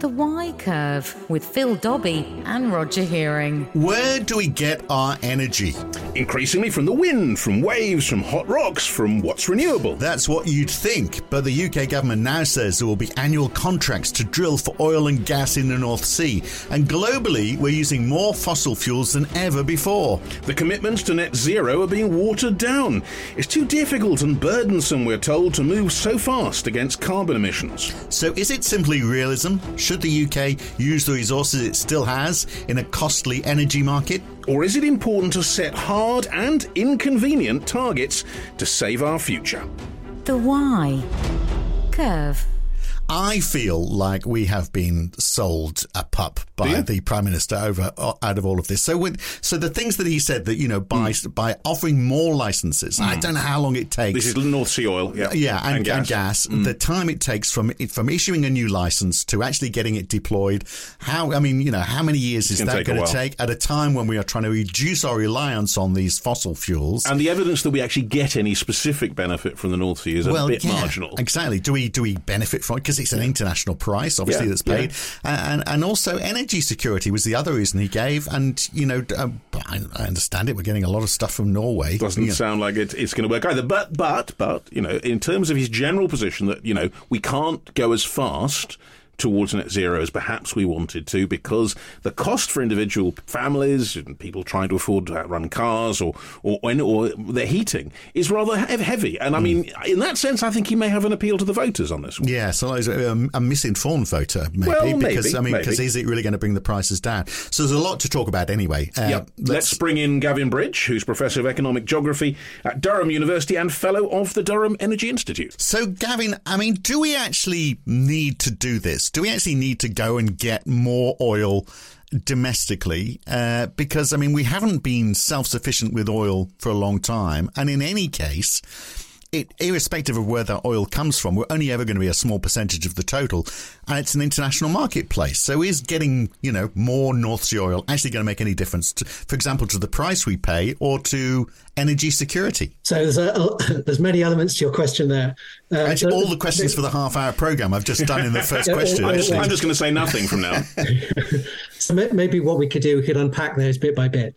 The Why Curve with Phil Dobbie and Roger Hearing. Where do we get our energy? Increasingly from the wind, from waves, from hot rocks, from what's renewable. That's what you'd think, but the UK government now says there will be annual contracts to drill for oil and gas in the North Sea. And globally, we're using more fossil fuels than ever before. The commitments to net zero are being watered down. It's too difficult and burdensome, we're told, to move so fast against carbon emissions. So is it simply realism? Should the UK use the resources it still has in a costly energy market? Or is it important to set hard and inconvenient targets to save our future? The Why Curve. I feel like we have been sold a pup by the prime minister over uh, out of all of this. So so the things that he said that you know by mm. by offering more licenses, mm. I don't know how long it takes. This is North Sea oil, yeah, yeah, and, and gas. And gas mm. The time it takes from from issuing a new license to actually getting it deployed. How I mean, you know, how many years is that going to take at a time when we are trying to reduce our reliance on these fossil fuels? And the evidence that we actually get any specific benefit from the North Sea is well, a bit yeah, marginal. Exactly. Do we do we benefit from it because it's an international price, obviously, yeah, that's paid. Yeah. And, and also energy security was the other reason he gave. And, you know, um, I, I, understand it. We're getting a lot of stuff from Norway. Doesn't you know. sound like it, it's going to work either. But, but, but, you know, in terms of his general position that, you know, we can't go as fast towards net zero as perhaps we wanted to because the cost for individual families and people trying to afford to run cars or or, or their heating is rather heavy. And I hmm. mean, in that sense, I think he may have an appeal to the voters on this one. Yeah, so he's a, a misinformed voter, maybe, well, because maybe, I mean, because is it really going to bring the prices down? So there's a lot to talk about anyway. Uh, yep. Let's, let's bring in Gavin Bridge, who's professor of economic geography at Durham University and fellow of the Durham Energy Institute. So, Gavin, I mean, do we actually need to do this? Do we actually need to go and get more oil domestically? Uh, because, I mean, we haven't been self sufficient with oil for a long time. And in any case, it, irrespective of where that oil comes from, we're only ever going to be a small percentage of the total, and it's an international marketplace. So, is getting you know more North Sea oil actually going to make any difference, to, for example, to the price we pay or to energy security? So, there's a, there's many elements to your question there. Uh, actually, so, all the questions for the half-hour program I've just done in the first question. I'm just, I'm just going to say nothing from now. so maybe what we could do, we could unpack those bit by bit.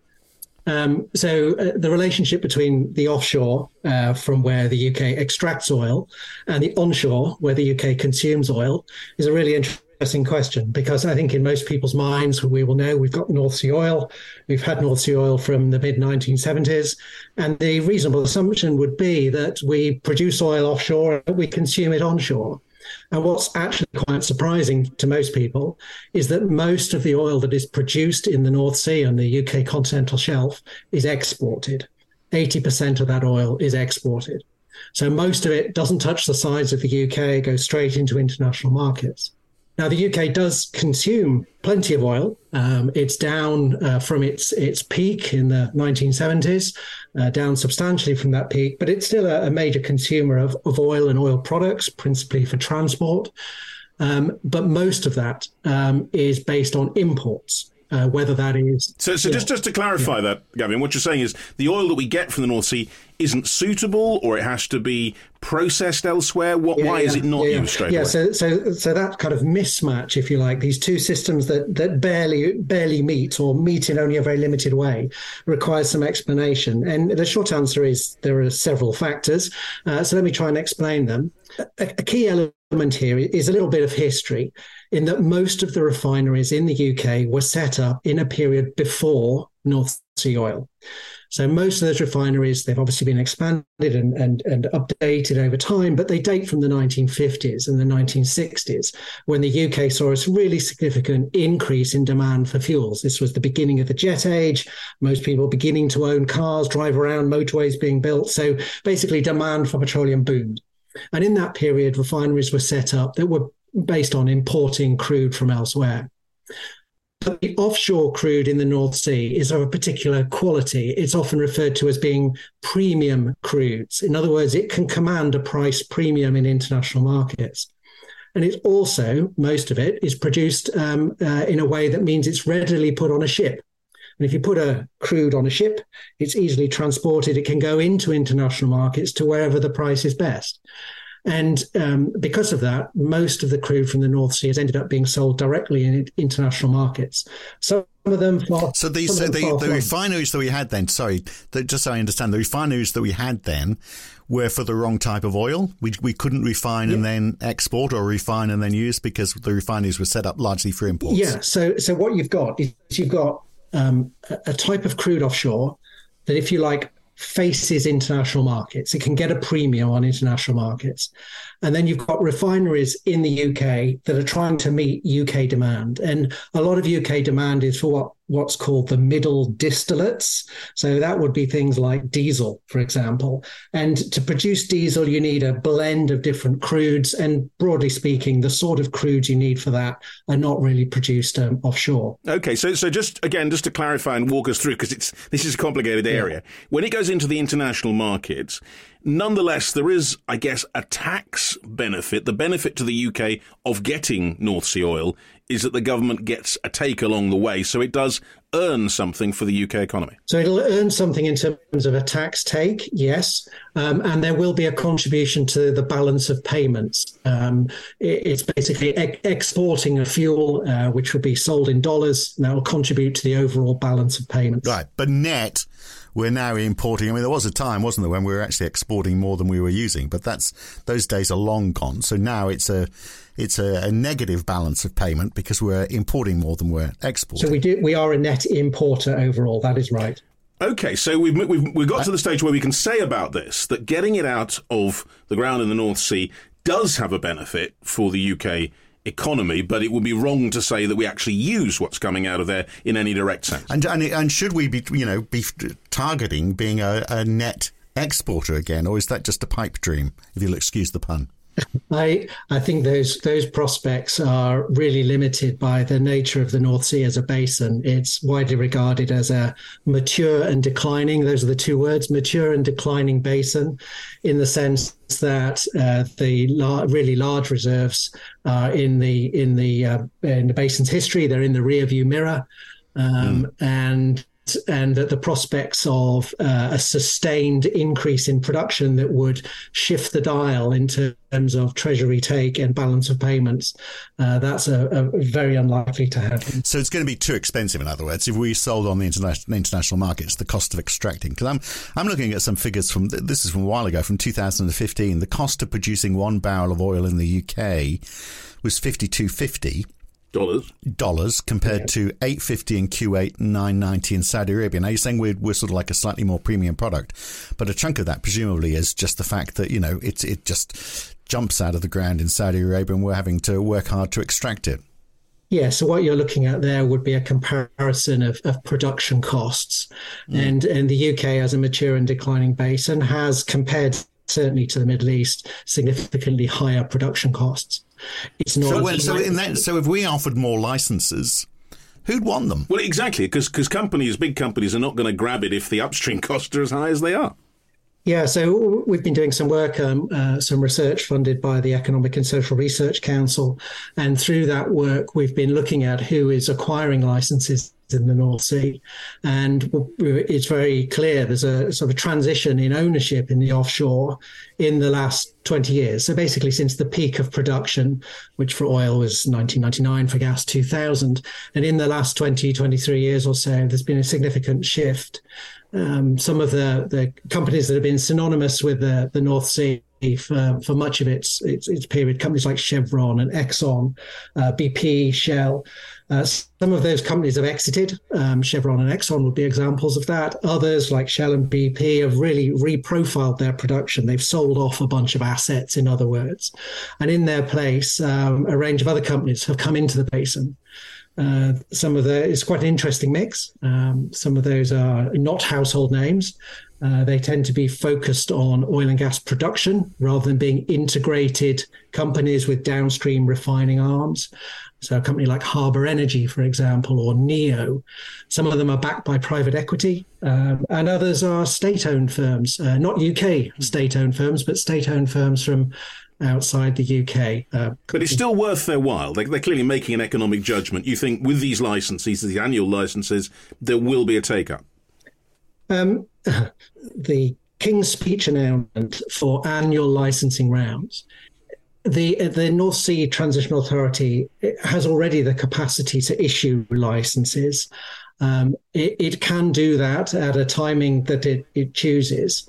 Um, so uh, the relationship between the offshore, uh, from where the UK extracts oil, and the onshore, where the UK consumes oil, is a really interesting question because I think in most people's minds, we will know we've got North Sea oil. We've had North Sea oil from the mid 1970s. And the reasonable assumption would be that we produce oil offshore, and we consume it onshore. And what's actually quite surprising to most people is that most of the oil that is produced in the North Sea and the UK continental shelf is exported. 80% of that oil is exported. So most of it doesn't touch the sides of the UK, it goes straight into international markets. Now, the UK does consume plenty of oil. Um, it's down uh, from its its peak in the 1970s, uh, down substantially from that peak, but it's still a, a major consumer of, of oil and oil products, principally for transport. Um, but most of that um, is based on imports. Uh, whether that is so. So just just to clarify yeah. that, Gavin, what you're saying is the oil that we get from the North Sea isn't suitable, or it has to be processed elsewhere? What, yeah, why yeah, is it not yeah, used straight yeah, away? so so so that kind of mismatch, if you like, these two systems that that barely barely meet or meet in only a very limited way, requires some explanation. And the short answer is there are several factors. Uh, so let me try and explain them. A, a key element here is a little bit of history, in that most of the refineries in the UK were set up in a period before North Sea oil. So most of those refineries, they've obviously been expanded and, and, and updated over time, but they date from the 1950s and the 1960s when the UK saw a really significant increase in demand for fuels. This was the beginning of the jet age, most people beginning to own cars, drive around, motorways being built. So basically demand for petroleum boomed. And in that period, refineries were set up that were based on importing crude from elsewhere. But the offshore crude in the North Sea is of a particular quality. It's often referred to as being premium crudes. In other words, it can command a price premium in international markets. And it's also, most of it is produced um, uh, in a way that means it's readily put on a ship. And if you put a crude on a ship, it's easily transported. It can go into international markets to wherever the price is best. And um, because of that, most of the crude from the North Sea has ended up being sold directly in international markets. Some of them far, So these so the, the refineries that we had then, sorry, the, just so I understand, the refineries that we had then were for the wrong type of oil. We we couldn't refine yeah. and then export or refine and then use because the refineries were set up largely for imports. Yeah. So so what you've got is you've got um, a, a type of crude offshore that, if you like, faces international markets. It can get a premium on international markets. And then you've got refineries in the UK that are trying to meet UK demand. And a lot of UK demand is for what what's called the middle distillates. So that would be things like diesel, for example. And to produce diesel, you need a blend of different crudes. And broadly speaking, the sort of crudes you need for that are not really produced um, offshore. Okay, so so just again, just to clarify and walk us through, because it's this is a complicated area. Yeah. When it goes into the international markets, Nonetheless, there is, I guess, a tax benefit. The benefit to the UK of getting North Sea oil is that the government gets a take along the way. So it does earn something for the UK economy. So it'll earn something in terms of a tax take, yes. Um, and there will be a contribution to the balance of payments. Um, it's basically e- exporting a fuel uh, which will be sold in dollars. And that will contribute to the overall balance of payments. Right. But net, we're now importing. I mean, there was a time, wasn't there, when we were actually exporting more than we were using, but that's those days are long gone. So now it's a it's a, a negative balance of payment because we're importing more than we're exporting. So we do we are a net importer overall. That is right. Okay, so we've, we've, we've got to the stage where we can say about this that getting it out of the ground in the North Sea does have a benefit for the UK economy, but it would be wrong to say that we actually use what's coming out of there in any direct sense. And and, and should we be you know be targeting being a, a net exporter again, or is that just a pipe dream? If you'll excuse the pun. I I think those those prospects are really limited by the nature of the North Sea as a basin. It's widely regarded as a mature and declining. Those are the two words: mature and declining basin, in the sense that uh, the la- really large reserves are in the in the uh, in the basin's history. They're in the rearview mirror, um, mm. and and that the prospects of uh, a sustained increase in production that would shift the dial in terms of treasury take and balance of payments, uh, that's a, a, very unlikely to happen. So it's going to be too expensive. In other words, if we sold on the international international markets, the cost of extracting. Because I'm I'm looking at some figures from this is from a while ago, from 2015. The cost of producing one barrel of oil in the UK was 52.50 dollars dollars compared yeah. to 850 in Kuwait 990 in Saudi Arabia. Now you're saying we're, we're sort of like a slightly more premium product, but a chunk of that presumably is just the fact that you know it's it just jumps out of the ground in Saudi Arabia and we're having to work hard to extract it. Yeah, so what you're looking at there would be a comparison of, of production costs. Mm. And, and the UK, as a mature and declining basin, has compared certainly to the Middle East, significantly higher production costs. It's not. So, well, so in that, so if we offered more licenses, who'd want them? Well, exactly, because because companies, big companies, are not going to grab it if the upstream costs are as high as they are. Yeah, so we've been doing some work, um, uh, some research funded by the Economic and Social Research Council. And through that work, we've been looking at who is acquiring licenses in the North Sea. And it's very clear there's a sort of transition in ownership in the offshore in the last 20 years. So basically, since the peak of production, which for oil was 1999, for gas 2000. And in the last 20, 23 years or so, there's been a significant shift. Um, some of the, the companies that have been synonymous with the, the North Sea for, for much of its, its, its period, companies like Chevron and Exxon, uh, BP, Shell, uh, some of those companies have exited. Um, Chevron and Exxon would be examples of that. Others, like Shell and BP, have really reprofiled their production. They've sold off a bunch of assets, in other words. And in their place, um, a range of other companies have come into the basin. Uh, some of the it's quite an interesting mix. Um, some of those are not household names. Uh, they tend to be focused on oil and gas production rather than being integrated companies with downstream refining arms. So a company like Harbour Energy, for example, or NEO, some of them are backed by private equity, um, and others are state-owned firms, uh, not UK state-owned firms, but state-owned firms from outside the UK. Uh, but it's still worth their while. They, are clearly making an economic judgment. You think with these licenses, the annual licenses, there will be a take-up? Um, the King's speech announcement for annual licensing rounds, the the North Sea Transition Authority has already the capacity to issue licenses. Um, it, it, can do that at a timing that it, it chooses.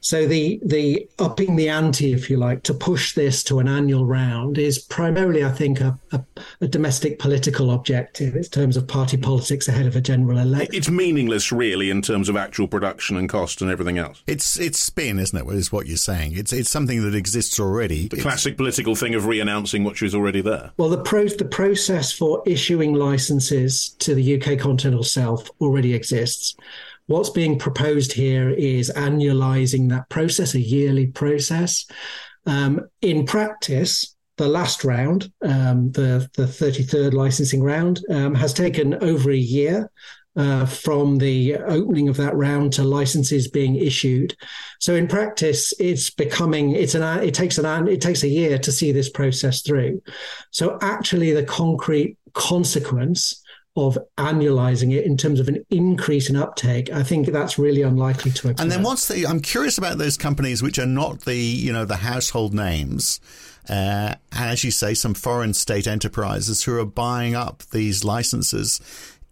So the the upping the ante, if you like, to push this to an annual round is primarily, I think, a, a, a domestic political objective in terms of party politics ahead of a general election. It's meaningless, really, in terms of actual production and cost and everything else. It's it's spin, isn't it? Is what you're saying? It's it's something that exists already. The it's, classic political thing of re-announcing what was already there. Well, the pro- the process for issuing licenses to the UK continental shelf already exists. What's being proposed here is annualizing that process, a yearly process. Um, in practice, the last round, um, the the 33rd licensing round, um, has taken over a year uh, from the opening of that round to licenses being issued. So in practice, it's becoming it's an it takes an it takes a year to see this process through. So actually, the concrete consequence of annualizing it in terms of an increase in uptake, I think that's really unlikely to occur. And then what's the? I'm curious about those companies which are not the you know the household names. Uh, and as you say, some foreign state enterprises who are buying up these licenses.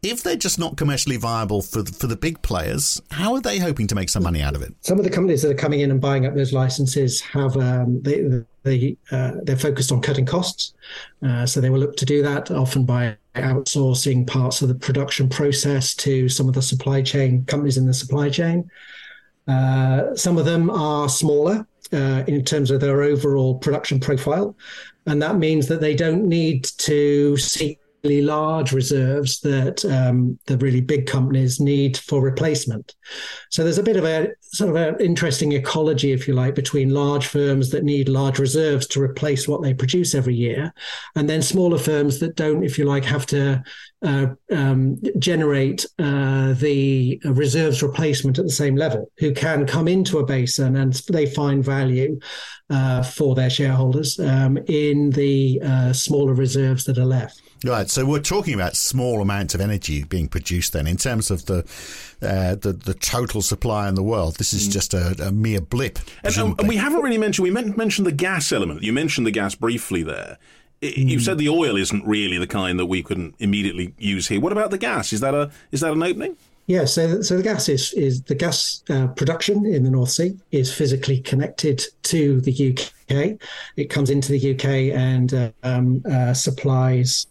If they're just not commercially viable for the, for the big players, how are they hoping to make some money out of it? Some of the companies that are coming in and buying up those licenses have um, they, they uh, they're focused on cutting costs, uh, so they will look to do that often by outsourcing parts of the production process to some of the supply chain companies in the supply chain. Uh, some of them are smaller uh, in terms of their overall production profile, and that means that they don't need to seek large reserves that um, the really big companies need for replacement. So there's a bit of a sort of an interesting ecology, if you like, between large firms that need large reserves to replace what they produce every year, and then smaller firms that don't, if you like, have to uh, um, generate uh, the reserves replacement at the same level, who can come into a basin and they find value uh, for their shareholders um, in the uh, smaller reserves that are left. Right. So we're talking about small amounts of energy being produced then in terms of the uh, the, the total supply in the world. This is mm. just a, a mere blip. And, and, we haven't really mentioned, we mentioned the gas element. You mentioned the gas briefly there. Mm. You said the oil isn't really the kind that we couldn't immediately use here. What about the gas? Is that a is that an opening? Yeah, so so the gas is is the gas uh, production in the North Sea is physically connected to the UK. It comes into the UK and uh, um, uh, supplies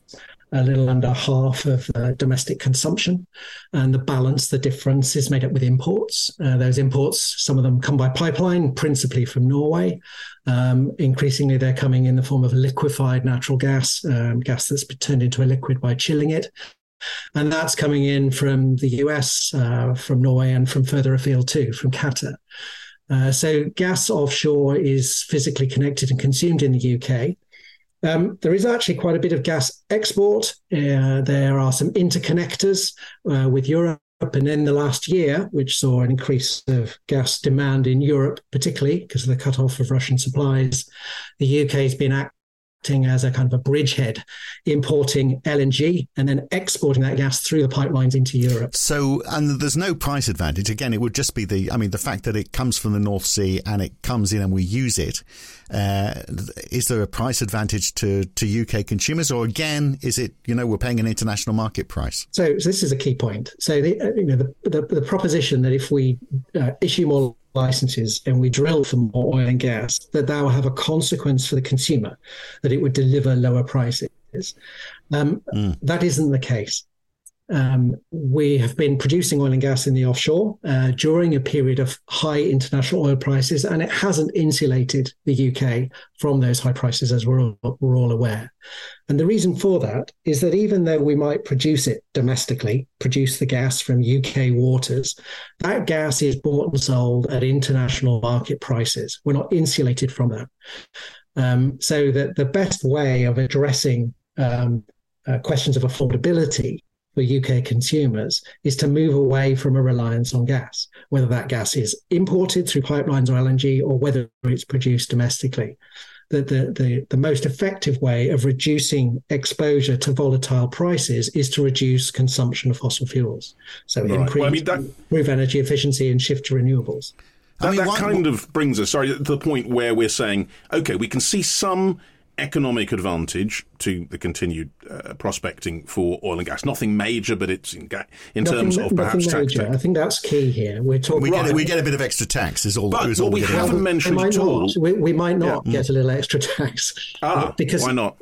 a little under half of uh, domestic consumption, and the balance, the difference, is made up with imports. Uh, those imports, some of them come by pipeline, principally from Norway. Um, increasingly, they're coming in the form of liquefied natural gas, um, gas that's been turned into a liquid by chilling it. And that's coming in from the US, uh, from Norway, and from further afield too, from Qatar. Uh, so gas offshore is physically connected and consumed in the UK. Um, there is actually quite a bit of gas export. Uh, there are some interconnectors uh, with Europe. And in the last year, which saw an increase of gas demand in Europe, particularly because of the cut-off of Russian supplies, the UK has been act- acting as a kind of a bridgehead, importing LNG and then exporting that gas through the pipelines into Europe. So, and there's no price advantage. Again, it would just be the, I mean, the fact that it comes from the North Sea and it comes in and we use it. Uh, is there a price advantage to, to UK consumers, or again, is it you know we're paying an international market price? So, so this is a key point. So the uh, you know the, the, the proposition that if we uh, issue more licenses and we drill for more oil and gas, that that will have a consequence for the consumer, that it would deliver lower prices. Um, mm. That isn't the case. Um, we have been producing oil and gas in the offshore uh, during a period of high international oil prices, and it hasn't insulated the UK from those high prices, as we're all, we're all aware. And the reason for that is that even though we might produce it domestically, produce the gas from UK waters, that gas is bought and sold at international market prices. We're not insulated from that. Um, so that the best way of addressing um, uh, questions of affordability for UK consumers is to move away from a reliance on gas, whether that gas is imported through pipelines or LNG or whether it's produced domestically. The, the, the, the most effective way of reducing exposure to volatile prices is to reduce consumption of fossil fuels. So right. increase, well, I mean, that... improve energy efficiency and shift to renewables. That, I mean, that why, kind of brings us, sorry, to the point where we're saying, okay, we can see some economic advantage to the continued uh, prospecting for oil and gas. Nothing major, but it's in, in nothing, terms of perhaps tax. I think that's key here. We're talking. We, right. get, we get a bit of extra tax. Is all. But is all what we, haven't mentioned at all. We, we, might not yeah. get a little extra tax. Ah, because why not?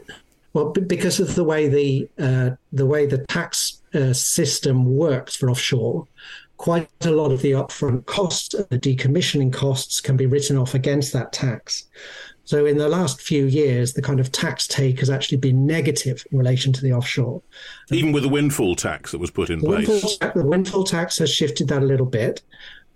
Well, because of the way the uh, the way the tax uh, system works for offshore, quite a lot of the upfront costs, the decommissioning costs, can be written off against that tax. So in the last few years, the kind of tax take has actually been negative in relation to the offshore. Even with the windfall tax that was put in the place. Windfall, the windfall tax has shifted that a little bit.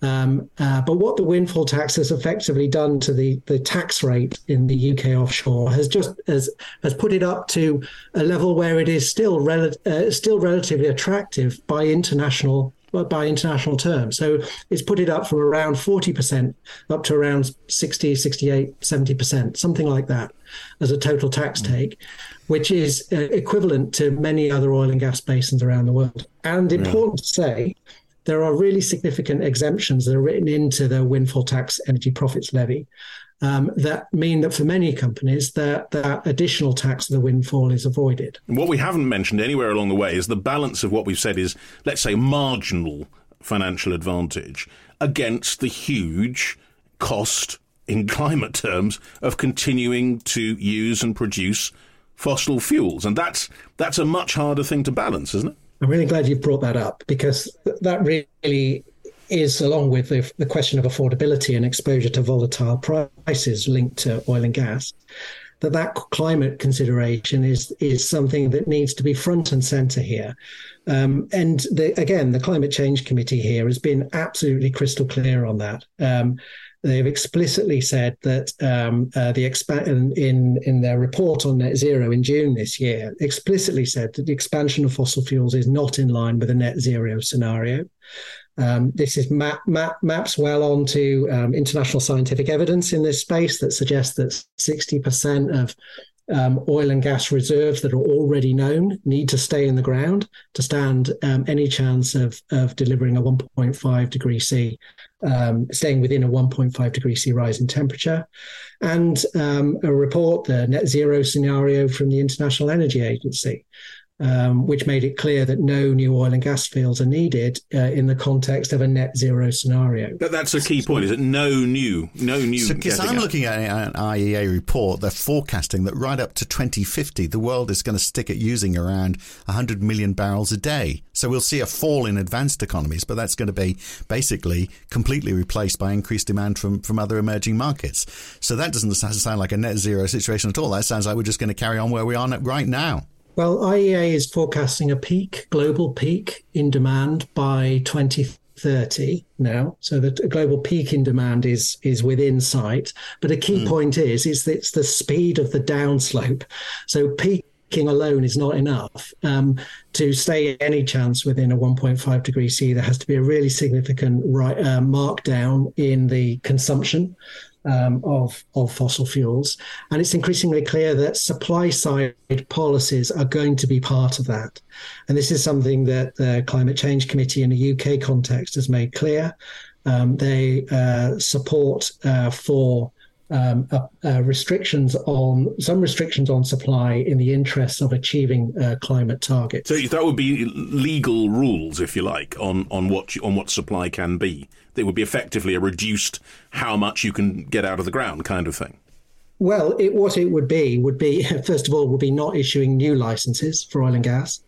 Um, uh, but what the windfall tax has effectively done to the, the tax rate in the UK offshore has just has, has put it up to a level where it is still rel- uh, still relatively attractive by international by international terms. So it's put it up from around 40% up to around 60, 68, 70%, something like that as a total tax mm. take, which is uh, equivalent to many other oil and gas basins around the world. And important yeah. to say, there are really significant exemptions that are written into the windfall tax energy profits levy um, that mean that for many companies that that additional tax of the windfall is avoided. What we haven't mentioned anywhere along the way is the balance of what we've said is, let's say, marginal financial advantage against the huge cost in climate terms of continuing to use and produce fossil fuels, and that's that's a much harder thing to balance, isn't it? I'm really glad you've brought that up because that really is, along with the, the question of affordability and exposure to volatile prices linked to oil and gas, that that climate consideration is is something that needs to be front and center here. Um, and the, again, the climate change committee here has been absolutely crystal clear on that. Um, they've explicitly said that um, uh, the expansion in in their report on net zero in June this year explicitly said that the expansion of fossil fuels is not in line with a net zero scenario. Um, this is map, map, maps well onto um, international scientific evidence in this space that suggests that 60% of um, oil and gas reserves that are already known need to stay in the ground to stand um, any chance of, of delivering a 1.5 degree C, um, staying within a 1.5 degree C rise in temperature. And um, a report, the net zero scenario from the International Energy Agency, um, which made it clear that no new oil and gas fields are needed uh, in the context of a net zero scenario. But that's a key point, is it? No new, no new. So, because I'm looking at an IEA report, they're forecasting that right up to 2050, the world is going to stick at using around 100 million barrels a day. So we'll see a fall in advanced economies, but that's going to be basically completely replaced by increased demand from, from other emerging markets. So that doesn't sound like a net zero situation at all. That sounds like we're just going to carry on where we are right now. Well, IEA is forecasting a peak, global peak in demand by 2030 now. So the global peak in demand is is within sight. But a key mm. point is is that it's the speed of the downslope. So peaking alone is not enough um, to stay any chance within a 1.5 degree C. There has to be a really significant right, uh, markdown in the consumption um, of, of fossil fuels. And it's increasingly clear that supply side policies are going to be part of that. And this is something that the Climate Change Committee in the UK context has made clear. Um, they uh, support uh, for um, uh, uh, restrictions on some restrictions on supply in the interests of achieving uh, climate targets. So that would be legal rules, if you like, on on what on what supply can be. It would be effectively a reduced how much you can get out of the ground kind of thing. Well, it, what it would be would be first of all would be not issuing new licenses for oil and gas.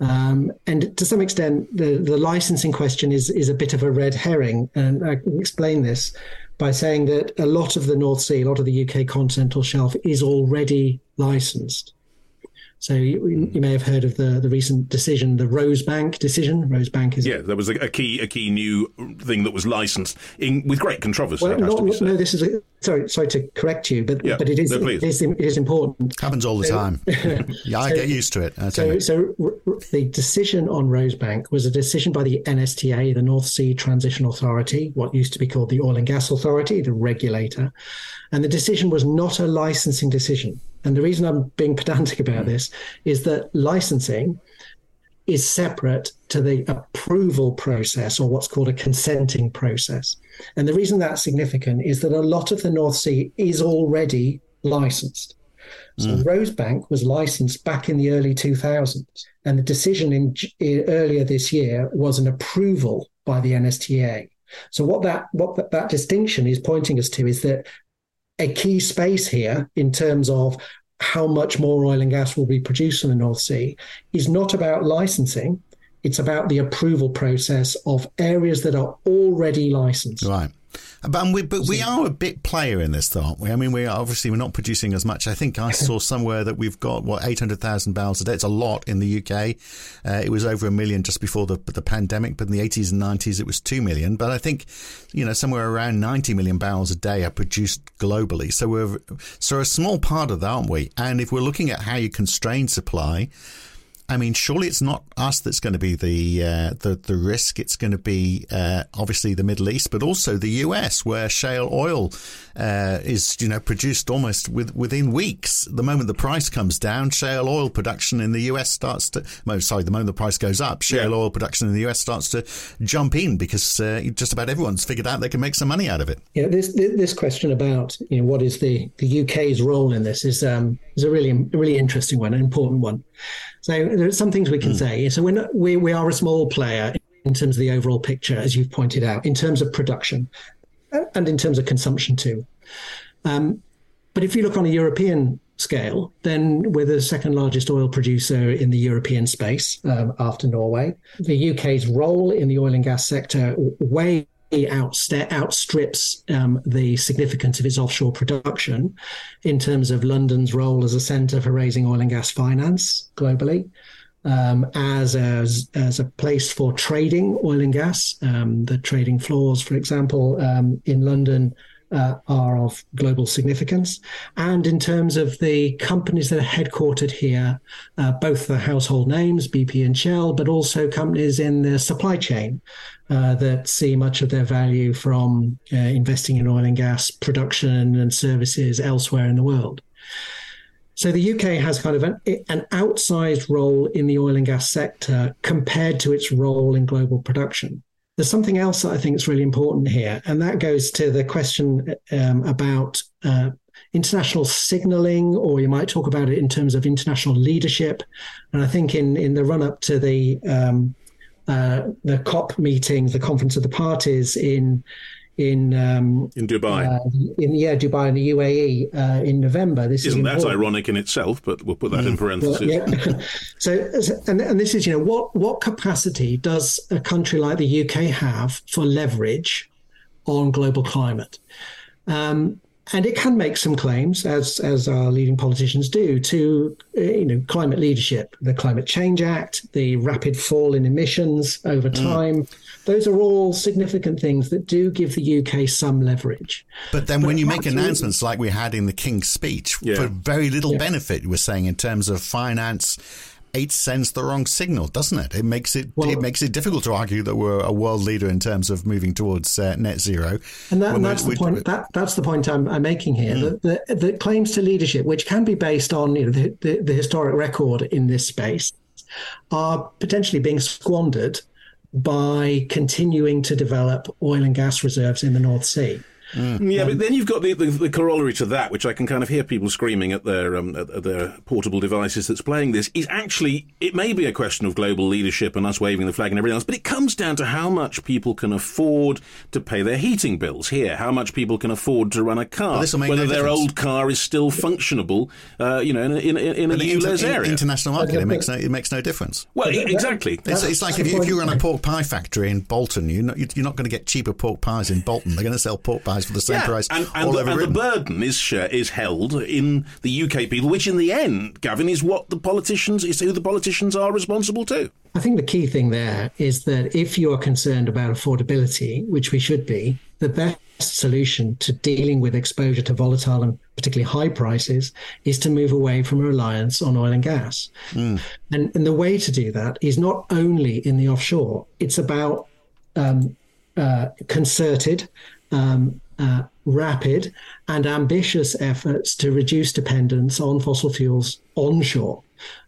Um, and to some extent, the, the licensing question is is a bit of a red herring, and I can explain this by saying that a lot of the North Sea, a lot of the UK continental shelf is already licensed. So you, you, may have heard of the, the recent decision, the Rosebank decision. Rosebank is yeah, there was a, a key a key new thing that was licensed in with great controversy. Well, not, no, this is a, sorry sorry to correct you, but yeah, but it is, no, it is it is important. Happens all the so, time. yeah, I get used to it. So so the decision on Rosebank was a decision by the NSTA, the North Sea Transition Authority, what used to be called the Oil and Gas Authority, the regulator, and the decision was not a licensing decision. And the reason I'm being pedantic about this is that licensing is separate to the approval process or what's called a consenting process. And the reason that's significant is that a lot of the North Sea is already licensed. So mm. Rosebank was licensed back in the early 2000s, and the decision in, in, earlier this year was an approval by the NSTA. So what that what that, that distinction is pointing us to is that a key space here in terms of how much more oil and gas will be produced in the North Sea is not about licensing. It's about the approval process of areas that are already licensed. Right. But we, but we are a big player in this, though, aren't we? I mean, we are, obviously we're not producing as much. I think I saw somewhere that we've got what eight hundred thousand barrels a day. It's a lot in the UK. Uh, it was over a million just before the the pandemic, but in the eighties and nineties it was two million. But I think you know somewhere around ninety million barrels a day are produced globally. So we're so a small part of that, aren't we? And if we're looking at how you constrain supply. I mean, surely it's not us that's going to be the uh, the the risk. It's going to be uh, obviously the Middle East, but also the US, where shale oil uh, is you know produced almost with, within weeks. The moment the price comes down, shale oil production in the US starts to. Sorry, the moment the price goes up, shale yeah. oil production in the US starts to jump in because uh, just about everyone's figured out they can make some money out of it. Yeah, this this question about you know what is the the UK's role in this is um, is a really really interesting one, an important one. So there are some things we can mm. say. So we're not, we we are a small player in terms of the overall picture, as you've pointed out, in terms of production and in terms of consumption too. Um, but if you look on a European scale, then we're the second largest oil producer in the European space um, after Norway. The UK's role in the oil and gas sector way outstrips um, the significance of its offshore production in terms of London's role as a centre for raising oil and gas finance globally. Um, as, as as a place for trading oil and gas, um, the trading floors, for example, um, in London uh, are of global significance. And in terms of the companies that are headquartered here, uh, both the household names, BP and Shell, but also companies in the supply chain uh, that see much of their value from uh, investing in oil and gas production and services elsewhere in the world. So the UK has kind of an, an outsized role in the oil and gas sector compared to its role in global production. There's something else that I think is really important here, and that goes to the question um, about uh, international signaling, or you might talk about it in terms of international leadership. And I think in in the run up to the um, uh, the COP meeting, the Conference of the Parties in in um, in Dubai, uh, in yeah Dubai in the UAE uh, in November. This isn't is that ironic in itself, but we'll put that in mm. parentheses. Well, yeah. so, and and this is you know what what capacity does a country like the UK have for leverage on global climate? Um, and it can make some claims, as as our leading politicians do, to uh, you know climate leadership, the Climate Change Act, the rapid fall in emissions over mm. time. Mm. Those are all significant things that do give the UK some leverage. But then, but when you make announcements like we had in the King's speech, yeah. for very little yeah. benefit, we're saying in terms of finance it sends the wrong signal, doesn't it? It makes it well, it makes it difficult to argue that we're a world leader in terms of moving towards uh, net zero. And, that, and that's the point. That, that's the point I'm, I'm making here. Mm. The, the, the, claims to leadership, which can be based on you know the, the, the historic record in this space, are potentially being squandered by continuing to develop oil and gas reserves in the North Sea. Mm. Yeah, but then you've got the, the, the, corollary to that, which I can kind of hear people screaming at their um, at their portable devices that's playing this. Is actually it may be a question of global leadership and us waving the flag and everything else, but it comes down to how much people can afford to pay their heating bills here, how much people can afford to run a car, well, whether no their difference. old car is still functionable, uh, you know, in a, in, in a ULEZ area. International market, it makes no it makes no difference. Well, exactly. It's, it's like if you, if you run a pork pie factory in Bolton, you're not, you're not going to get cheaper pork pies in Bolton. They're going to sell pork pies for the same yeah. price and, and, the, and the, burden is is held in the UK people, which in the end, Gavin, is what the politicians is who the politicians are responsible to. I think the key thing there is that if you are concerned about affordability, which we should be, the best solution to dealing with exposure to volatile and particularly high prices is to move away from reliance on oil and gas. Mm. And, and the way to do that is not only in the offshore, it's about um, uh, concerted um, uh, rapid and ambitious efforts to reduce dependence on fossil fuels onshore.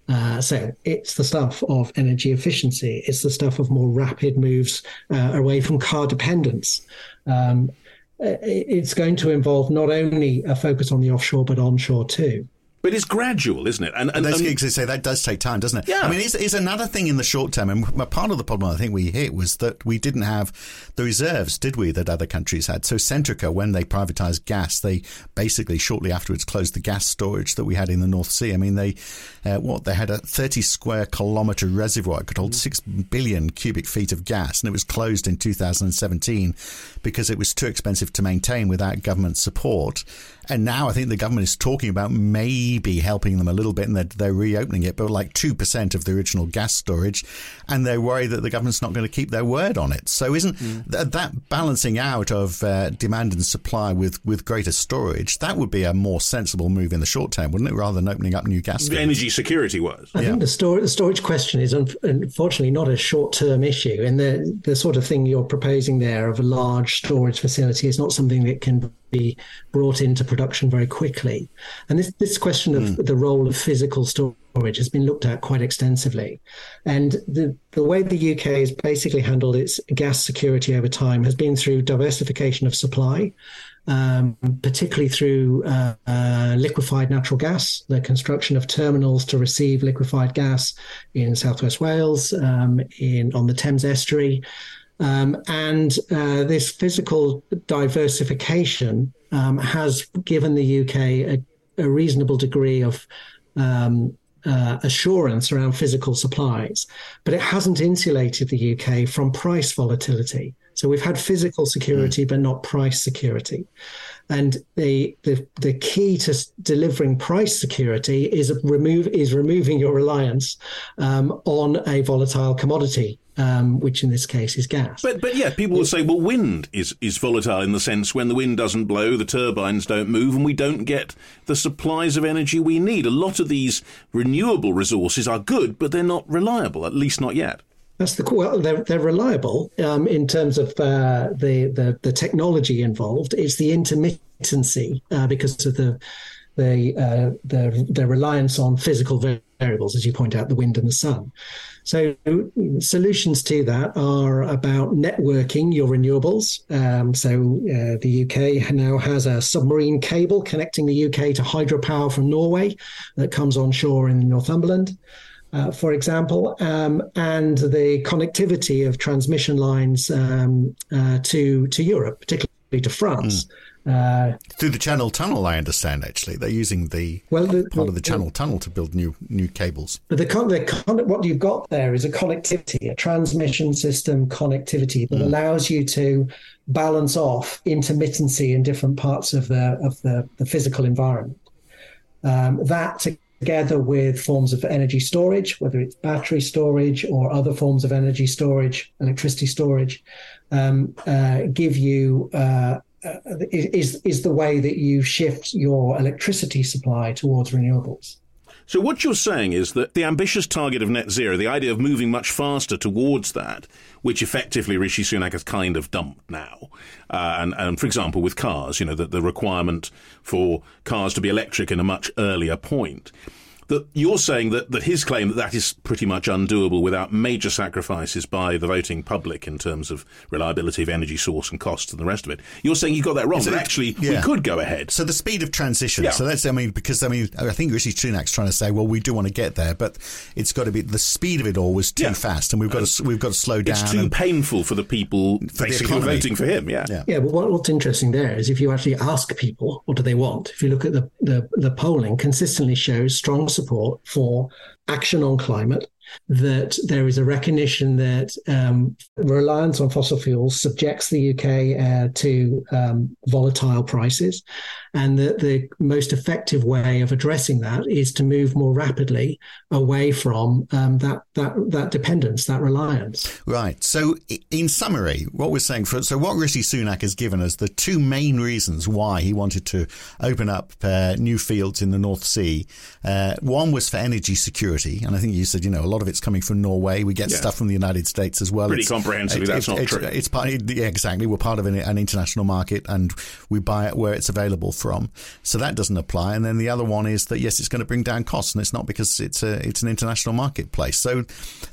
Uh, so it's the stuff of energy efficiency. It's the stuff of more rapid moves uh, away from car dependence. Um, it's going to involve not only a focus on the offshore but onshore too. But it's gradual, isn't it? And, and, and gigs, say that does take time, doesn't it? Yeah. I mean, it's, it's another thing in the short term. And part of the problem I think we hit was that we didn't have the reserves, did we, that other countries had? So Centrica, when they privatized gas, they basically shortly afterwards closed the gas storage that we had in the North Sea. I mean, they, uh, what, they had a 30 square kilometer reservoir. It could hold 6 billion cubic feet of gas. And it was closed in 2017 because it was too expensive to maintain without government support. And now I think the government is talking about maybe helping them a little bit and they're, they're reopening it, but like 2% of the original gas storage. And they're worried that the government's not going to keep their word on it. So isn't mm. th- that balancing out of uh, demand and supply with, with greater storage, that would be a more sensible move in the short term, wouldn't it? Rather than opening up new gas storage. Energy security was. I yeah. think the, stor- the storage question is un- unfortunately not a short term issue. And the, the sort of thing you're proposing there of a large storage facility is not something that can be brought into production very quickly. And this, this question of mm. the role of physical storage has been looked at quite extensively. And the, the way the UK has basically handled its gas security over time has been through diversification of supply. Um, particularly through uh, uh, liquefied natural gas, the construction of terminals to receive liquefied gas in Southwest Wales, um, in on the Thames estuary, um, and uh, this physical diversification um, has given the UK a, a reasonable degree of um, uh, assurance around physical supplies, but it hasn't insulated the UK from price volatility. So we've had physical security, mm. but not price security. And the, the the key to delivering price security is remove is removing your reliance um, on a volatile commodity um, which in this case is gas. But but yeah, people will say, well, wind is is volatile in the sense when the wind doesn't blow, the turbines don't move, and we don't get the supplies of energy we need. A lot of these renewable resources are good, but they're not reliable, at least not yet. That's the well, they're they're reliable um, in terms of uh, the, the the technology involved. It's the intermittency uh, because of the the uh, the the reliance on physical variables, as you point out, the wind and the sun. So solutions to that are about networking your renewables. Um, so uh, the UK now has a submarine cable connecting the UK to hydropower from Norway that comes onshore in Northumberland. Uh, for example, um, and the connectivity of transmission lines um, uh, to to Europe, particularly to France. Mm. Uh, Through the Channel Tunnel, I understand. Actually, they're using the, well, the, part of the Channel the, Tunnel to build new new cables. But the, the what you've got there is a connectivity, a transmission system connectivity that mm. allows you to balance off intermittency in different parts of the of the, the physical environment. Um, that together with forms of energy storage, whether it's battery storage or other forms of energy storage, electricity storage, um, uh, give you uh, uh, is is the way that you shift your electricity supply towards renewables. So what you're saying is that the ambitious target of net zero, the idea of moving much faster towards that, which effectively Rishi Sunak has kind of dumped now, uh, and, and for example with cars, you know, the, the requirement for cars to be electric in a much earlier point that you're saying that, that his claim that that is pretty much undoable without major sacrifices by the voting public in terms of reliability of energy source and costs and the rest of it. You're saying you got that wrong, but actually yeah. we could go ahead. So the speed of transition. Yeah. So that's, I mean, because I mean, I think Rishi Sunak's trying to say, well, we do want to get there, but it's got to be the speed of it all was too yeah. fast, and we've got to we've got to slow down. It's too painful for the people for basically the voting for him. Yeah, yeah. yeah but what, what's interesting there is if you actually ask people what do they want, if you look at the the, the polling, consistently shows strong support for action on climate that there is a recognition that um, reliance on fossil fuels subjects the UK uh, to um, volatile prices, and that the most effective way of addressing that is to move more rapidly away from um, that that that dependence, that reliance. Right. So, in summary, what we're saying for so what Rishi Sunak has given us the two main reasons why he wanted to open up uh, new fields in the North Sea. Uh, one was for energy security, and I think you said you know lot of it's coming from Norway. We get Yeah. stuff from the United States as well. Pretty It's- comprehensively, that's not it's, true. It's part, yeah, exactly. We're part of an, an international market, and we buy it where it's available from. So that doesn't apply. And then the other one is that yes, it's going to bring down costs, and it's not because it's a it's an international marketplace. So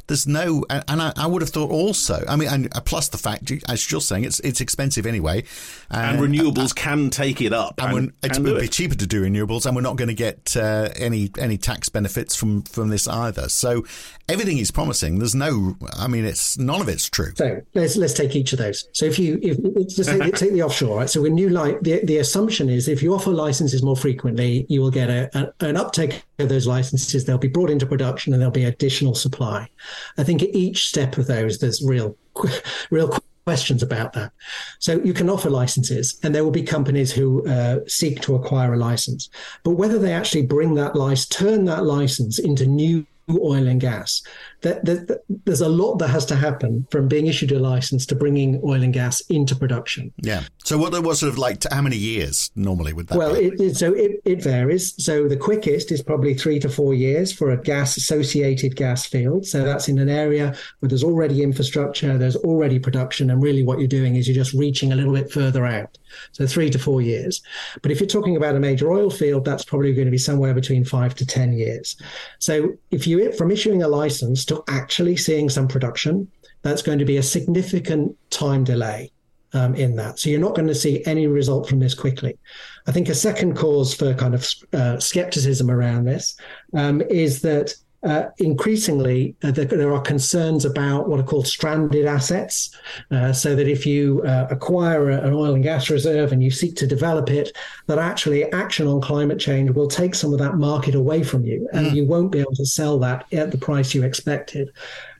there's no, and and I, I would have thought also. I mean, and plus the fact, as you're saying, it's it's expensive anyway, and renewables can take it up. and, And, it would be cheaper to do renewables, and we're not going to get uh, any any tax benefits from from this either. So everything is promising. There's no, I mean, it's none of it's true. So let's let's take each of those. So if you if take, take the offshore, right? So when you like the the assumption is if you offer licenses more frequently, you will get a, a an uptake of those licenses. They'll be brought into production and there'll be additional supply. I think at each step of those, there's real real questions about that. So you can offer licenses, and there will be companies who uh, seek to acquire a license, but whether they actually bring that license, turn that license into new oil and gas. That, that, that- there's a lot that has to happen from being issued a license to bringing oil and gas into production. Yeah. So what was sort of like how many years normally would that? Well, be? it, it, so it, it varies. So the quickest is probably three to four years for a gas associated gas field. So that's in an area where there's already infrastructure, there's already production, and really what you're doing is you're just reaching a little bit further out. So three to four years. But if you're talking about a major oil field, that's probably going to be somewhere between five to ten years. So if you from issuing a license to actually seeing some production, that's going to be a significant time delay um, in that. So you're not going to see any result from this quickly. I think a second cause for kind of uh, skepticism around this um, is that uh, increasingly uh, there, there are concerns about what are called stranded assets. Uh, so that if you uh, acquire a- an oil and gas reserve and you seek to develop it, that actually action on climate change will take some of that market away from you, and you won't be able to sell that at the price you expected.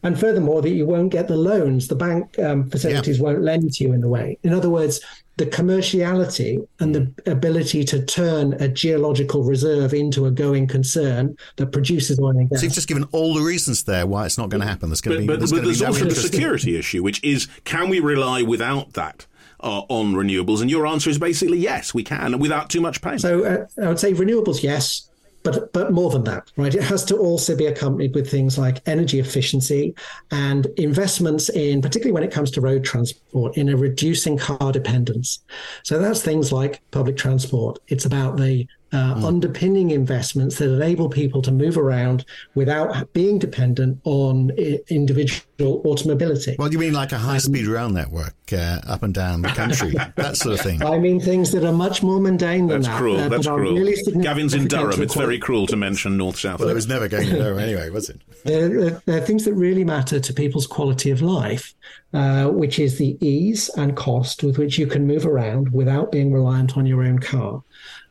And furthermore, that you won't get the loans, the bank um, facilities won't lend to you in the way. In other words, the commerciality and the ability to turn a geological reserve into a going concern that produces oil and gas. so you've just given all the reasons there why it's not going to happen. There's going to be but, there's but going there's be no also the security issue, which is can we rely without that uh, on renewables? And your answer is basically yes, we can, without too much pain. So uh, I would say renewables, yes, but but more than that, right? It has to also be accompanied with things like energy efficiency and investments in, particularly when it comes to road transport, in a reducing car dependence. So that's things like public transport. It's about the uh, underpinning investments that enable people to move around without being dependent on i- individual automobility. Well, you mean like a high speed rail network uh, up and down the country, that sort of thing. I mean things that are much more mundane than that. That's that. cruel. uh, That's but are cruel. really significant Gavin's in Durham. It's very cruel to mention north south. Well, it was never going to know anyway, was it? There, there- there are things that really matter to people's quality of life, uh, which is the ease and cost with which you can move around without being reliant on your own car.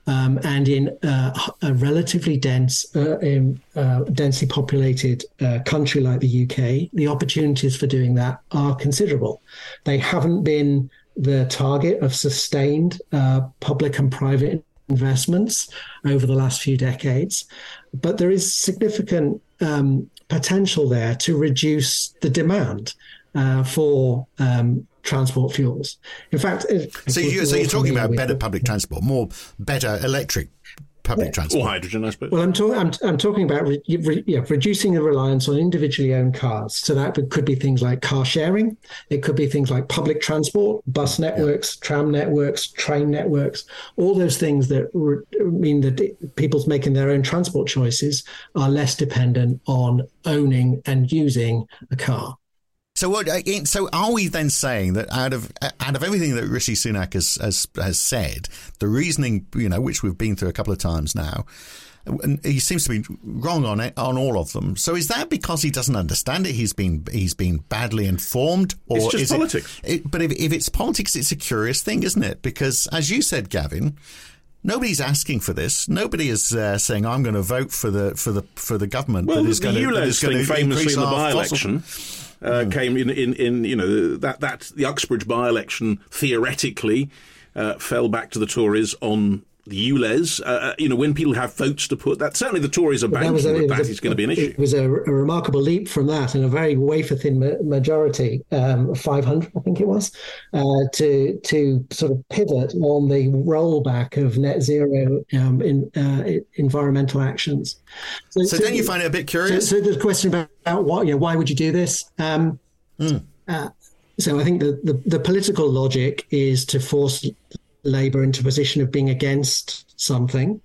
Um, and in uh, a relatively dense, uh, in, uh, densely populated uh, country like the UK, the opportunities for doing that are considerable. They haven't been the target of sustained uh, public and private investments over the last few decades, but there is significant um, potential there to reduce the demand uh, for um, transport fuels. In fact, if- So, you, we're so you're talking about better it- public transport, more better electric public or transport. hydrogen, I suppose. Well, I'm, talking. I'm, I'm talking about re- re- yeah, reducing the reliance on individually owned cars. So that could be things like car sharing. It could be things like public transport, bus networks, tram networks, train networks. All those things that re- mean that it- people's making their own transport choices are less dependent on owning and using a car. So what? So are we then saying that out of out of everything that Rishi Sunak has has, has said, the reasoning, you know, which we've been through a couple of times now, and he seems to be wrong on it on all of them. So is that because he doesn't understand it? He's been he's been badly informed, or It's just is it- politics. It, but if, if it's politics, it's a curious thing, isn't it? Because as you said, Gavin. Nobody's asking for this. Nobody is uh, saying I'm going to vote for the for the for the government Well, that the, going to, that is going to famously increase in the our fossil- uh, came in, in, in, you know, that, that the Uxbridge by-election theoretically uh, fell back to the Tories on the ULEZ, uh, uh, you know, when people have votes to put, that certainly the Tories are banking that, that, that is going to be an issue. It was a, a, remarkable leap from that and a very wafer thin majority, um, 500, I think it was, uh, to to sort of pivot on the rollback of net zero um, in uh, environmental actions. So, so, so then you find it a bit curious. So, so the question about, about what, you know, why would you do this? Um, mm. so I think the, the, the political logic is to force Labour into a position of being against something.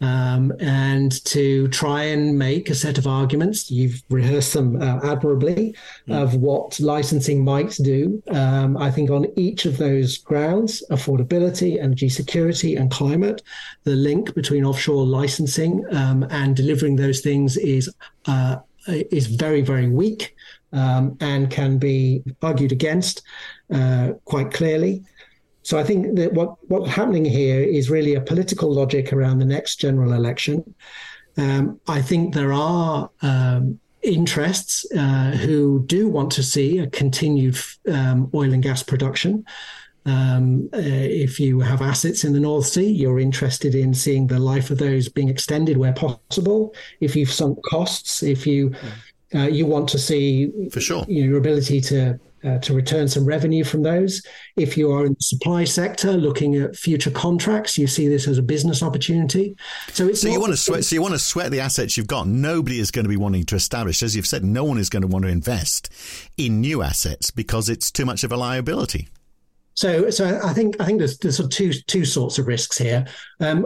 Um, and to try and make a set of arguments. You've rehearsed them uh, admirably mm. of what licensing might do. Um, I think on each of those grounds affordability, energy security, and climate the link between offshore licensing um, and delivering those things is. Uh, is very, very weak um, and can be argued against uh, quite clearly. So I think that what what's happening here is really a political logic around the next general election. Um, I think there are um, interests uh, who do want to see a continued um, oil and gas production. Um, uh, if you have assets in the North Sea, you're interested in seeing the life of those being extended where possible. If you've sunk costs, if you uh, you want to see for sure you know, your ability to uh, to return some revenue from those. If you are in the supply sector looking at future contracts, you see this as a business opportunity. So it's so you want to sweat. So you want to sweat the assets you've got. Nobody is going to be wanting to establish, as you've said, no one is going to want to invest in new assets because it's too much of a liability. So, so I think I think there's, there's sort of two two sorts of risks here. Um,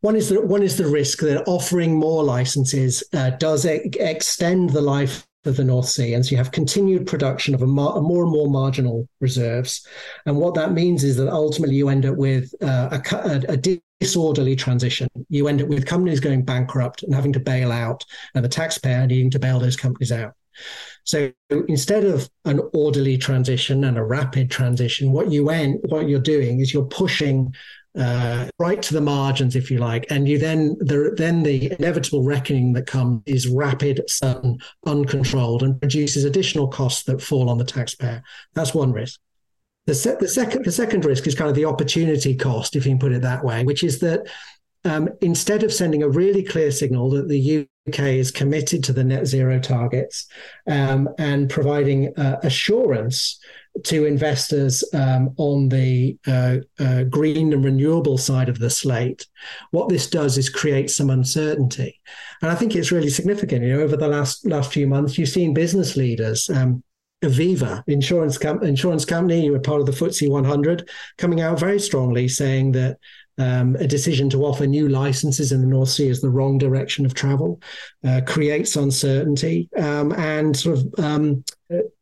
one is the one is the risk that offering more licenses uh, does e- extend the life of the North Sea. And so you have continued production of a, mar- a, more and more marginal reserves. And what that means is that ultimately you end up with uh, a, a, disorderly transition. You end up with companies going bankrupt and having to bail out, and the taxpayer needing to bail those companies out. So instead of an orderly transition and a rapid transition, what you end, what you're doing is you're pushing uh, right to the margins, if you like, and you then the then the inevitable reckoning that comes is rapid, sudden, uncontrolled, and produces additional costs that fall on the taxpayer. That's one risk. The, se- the second the second risk is kind of the opportunity cost, if you can put it that way, which is that um, instead of sending a really clear signal that the UK is committed to the net zero targets um, and providing uh, assurance to investors um, on the uh, uh, green and renewable side of the slate, what this does is create some uncertainty, and I think it's really significant. You know, over the last last few months, you've seen business leaders. Um, Aviva, insurance com- insurance company, you were part of the FTSE 100, coming out very strongly saying that um, a decision to offer new licenses in the North Sea is the wrong direction of travel, uh, creates uncertainty, um, and sort of um,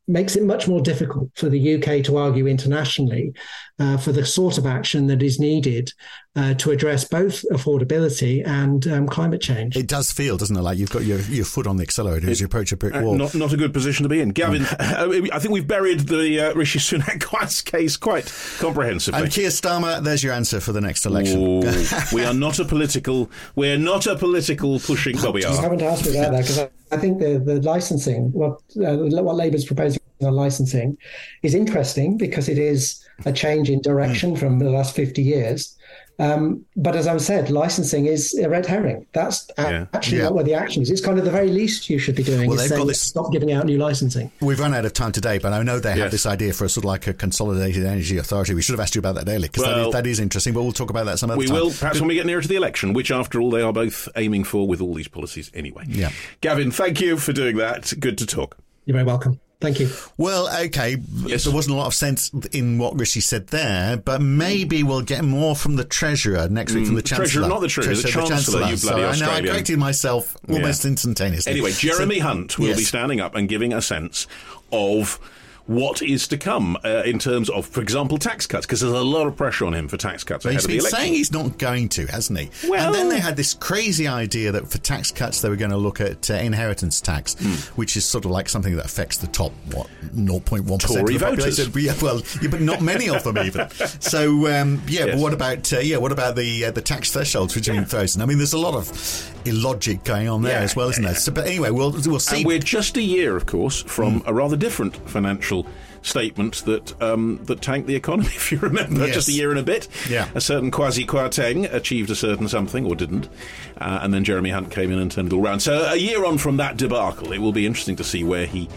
makes it much more difficult for the UK to argue internationally uh, for the sort of action that is needed uh, to address both affordability and um, climate change. It does feel, doesn't it, like you've got your, your foot on the accelerator it, as you approach a brick uh, wall. Uh, not, not a good position to be in. Gavin, mm. I think we've buried the uh, Rishi Sunak case quite comprehensively. And Keir Starmer, there's your answer for the next election. we are not a political, we're not a political pushing, well, we are. You haven't asked me about that because I, I, think the, the licensing, what, uh, what Labour's proposing on licensing is interesting because it is a change in direction mm. from the last 50 years. Um, but as I've said, licensing is a red herring. That's yeah. actually yeah. not where the action is. It's kind of the very least you should be doing well, is saying this... stop giving out new licensing. We've run out of time today, but I know they yes. have this idea for a sort of like a consolidated energy authority. We should have asked you about that earlier because well, that, is, that is interesting, but we'll talk about that some other we time. We will, perhaps Good. when we get nearer to the election, which after all they are both aiming for with all these policies anyway. Yeah. Gavin, thank you for doing that. Good to talk. You're very welcome. Thank you. Well, okay. Yes. There wasn't a lot of sense in what Rishi said there, but maybe we'll get more from the Treasurer next week mm, from the Chancellor. Treasurer, not the Treasurer, Treasurer the, Chancellor, the Chancellor. You bloody Sorry, I know, I corrected myself almost yeah. instantaneously. Anyway, Jeremy so, Hunt will yes. be standing up and giving a sense of what is to come uh, in terms of, for example, tax cuts, because there's a lot of pressure on him for tax cuts ahead he's of the election. saying he's not going to, hasn't he? Well, and then they had this crazy idea that for tax cuts they were going to look at uh, inheritance tax, hmm. which is sort of like something that affects the top what 0.1 percent of the voters. population. Yeah, well, yeah, but not many of them even. So um, yeah, yes. but what about uh, yeah, what about the uh, the tax thresholds which have been frozen? I mean, there's a lot of illogic going on there yeah, as well, isn't there? So, but anyway, we'll we'll see. And we're just a year, of course, from mm. a rather different financial financial statement that um, that tanked the economy. If you remember, Yes. just a year and a bit. Yeah. a certain Kwasi Kwarteng achieved a certain something or didn't, uh, and then Jeremy Hunt came in and turned it all around. So a year on from that debacle, it will be interesting to see where he.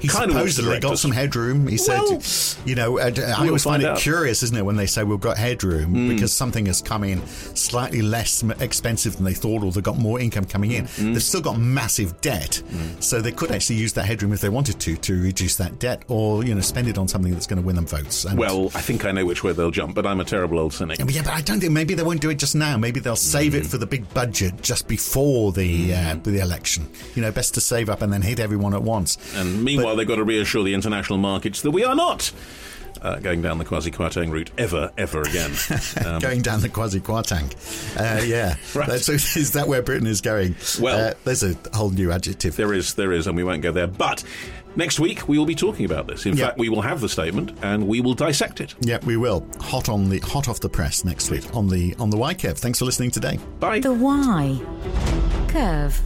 He kind of supposedly direct got some headroom. He Well, said, you know, and, I always find it out. Curious, isn't it, when they say we've got headroom because something has come in slightly less expensive than they thought, or they've got more income coming in. Hmm. They've still got massive debt, so they could actually use that headroom if they wanted to to reduce that debt, or you know, spend it on something that's going to win them votes. And, Well, I think I know which way they'll jump, but I'm a terrible old cynic. Yeah, but I don't think maybe they won't do it just now. Maybe they'll save it for the big budget just before the uh, the election. You know, best to save up and then hit everyone at once. And meanwhile, they've got to reassure the international markets that we are not uh, going down the quasi Kwarteng route ever, ever again. Um, going down the Quasi Kwarteng. Uh, yeah. Right. That's, is that where Britain is going? Well- uh, there's a whole new adjective. there is, there is, and we won't go there. But next week we will be talking about this. In Yeah. fact, we will have the statement and we will dissect it. Yeah, we will. Hot on the hot off the press next week on the on the Why Curve. Thanks for listening today. Bye. The Why Curve.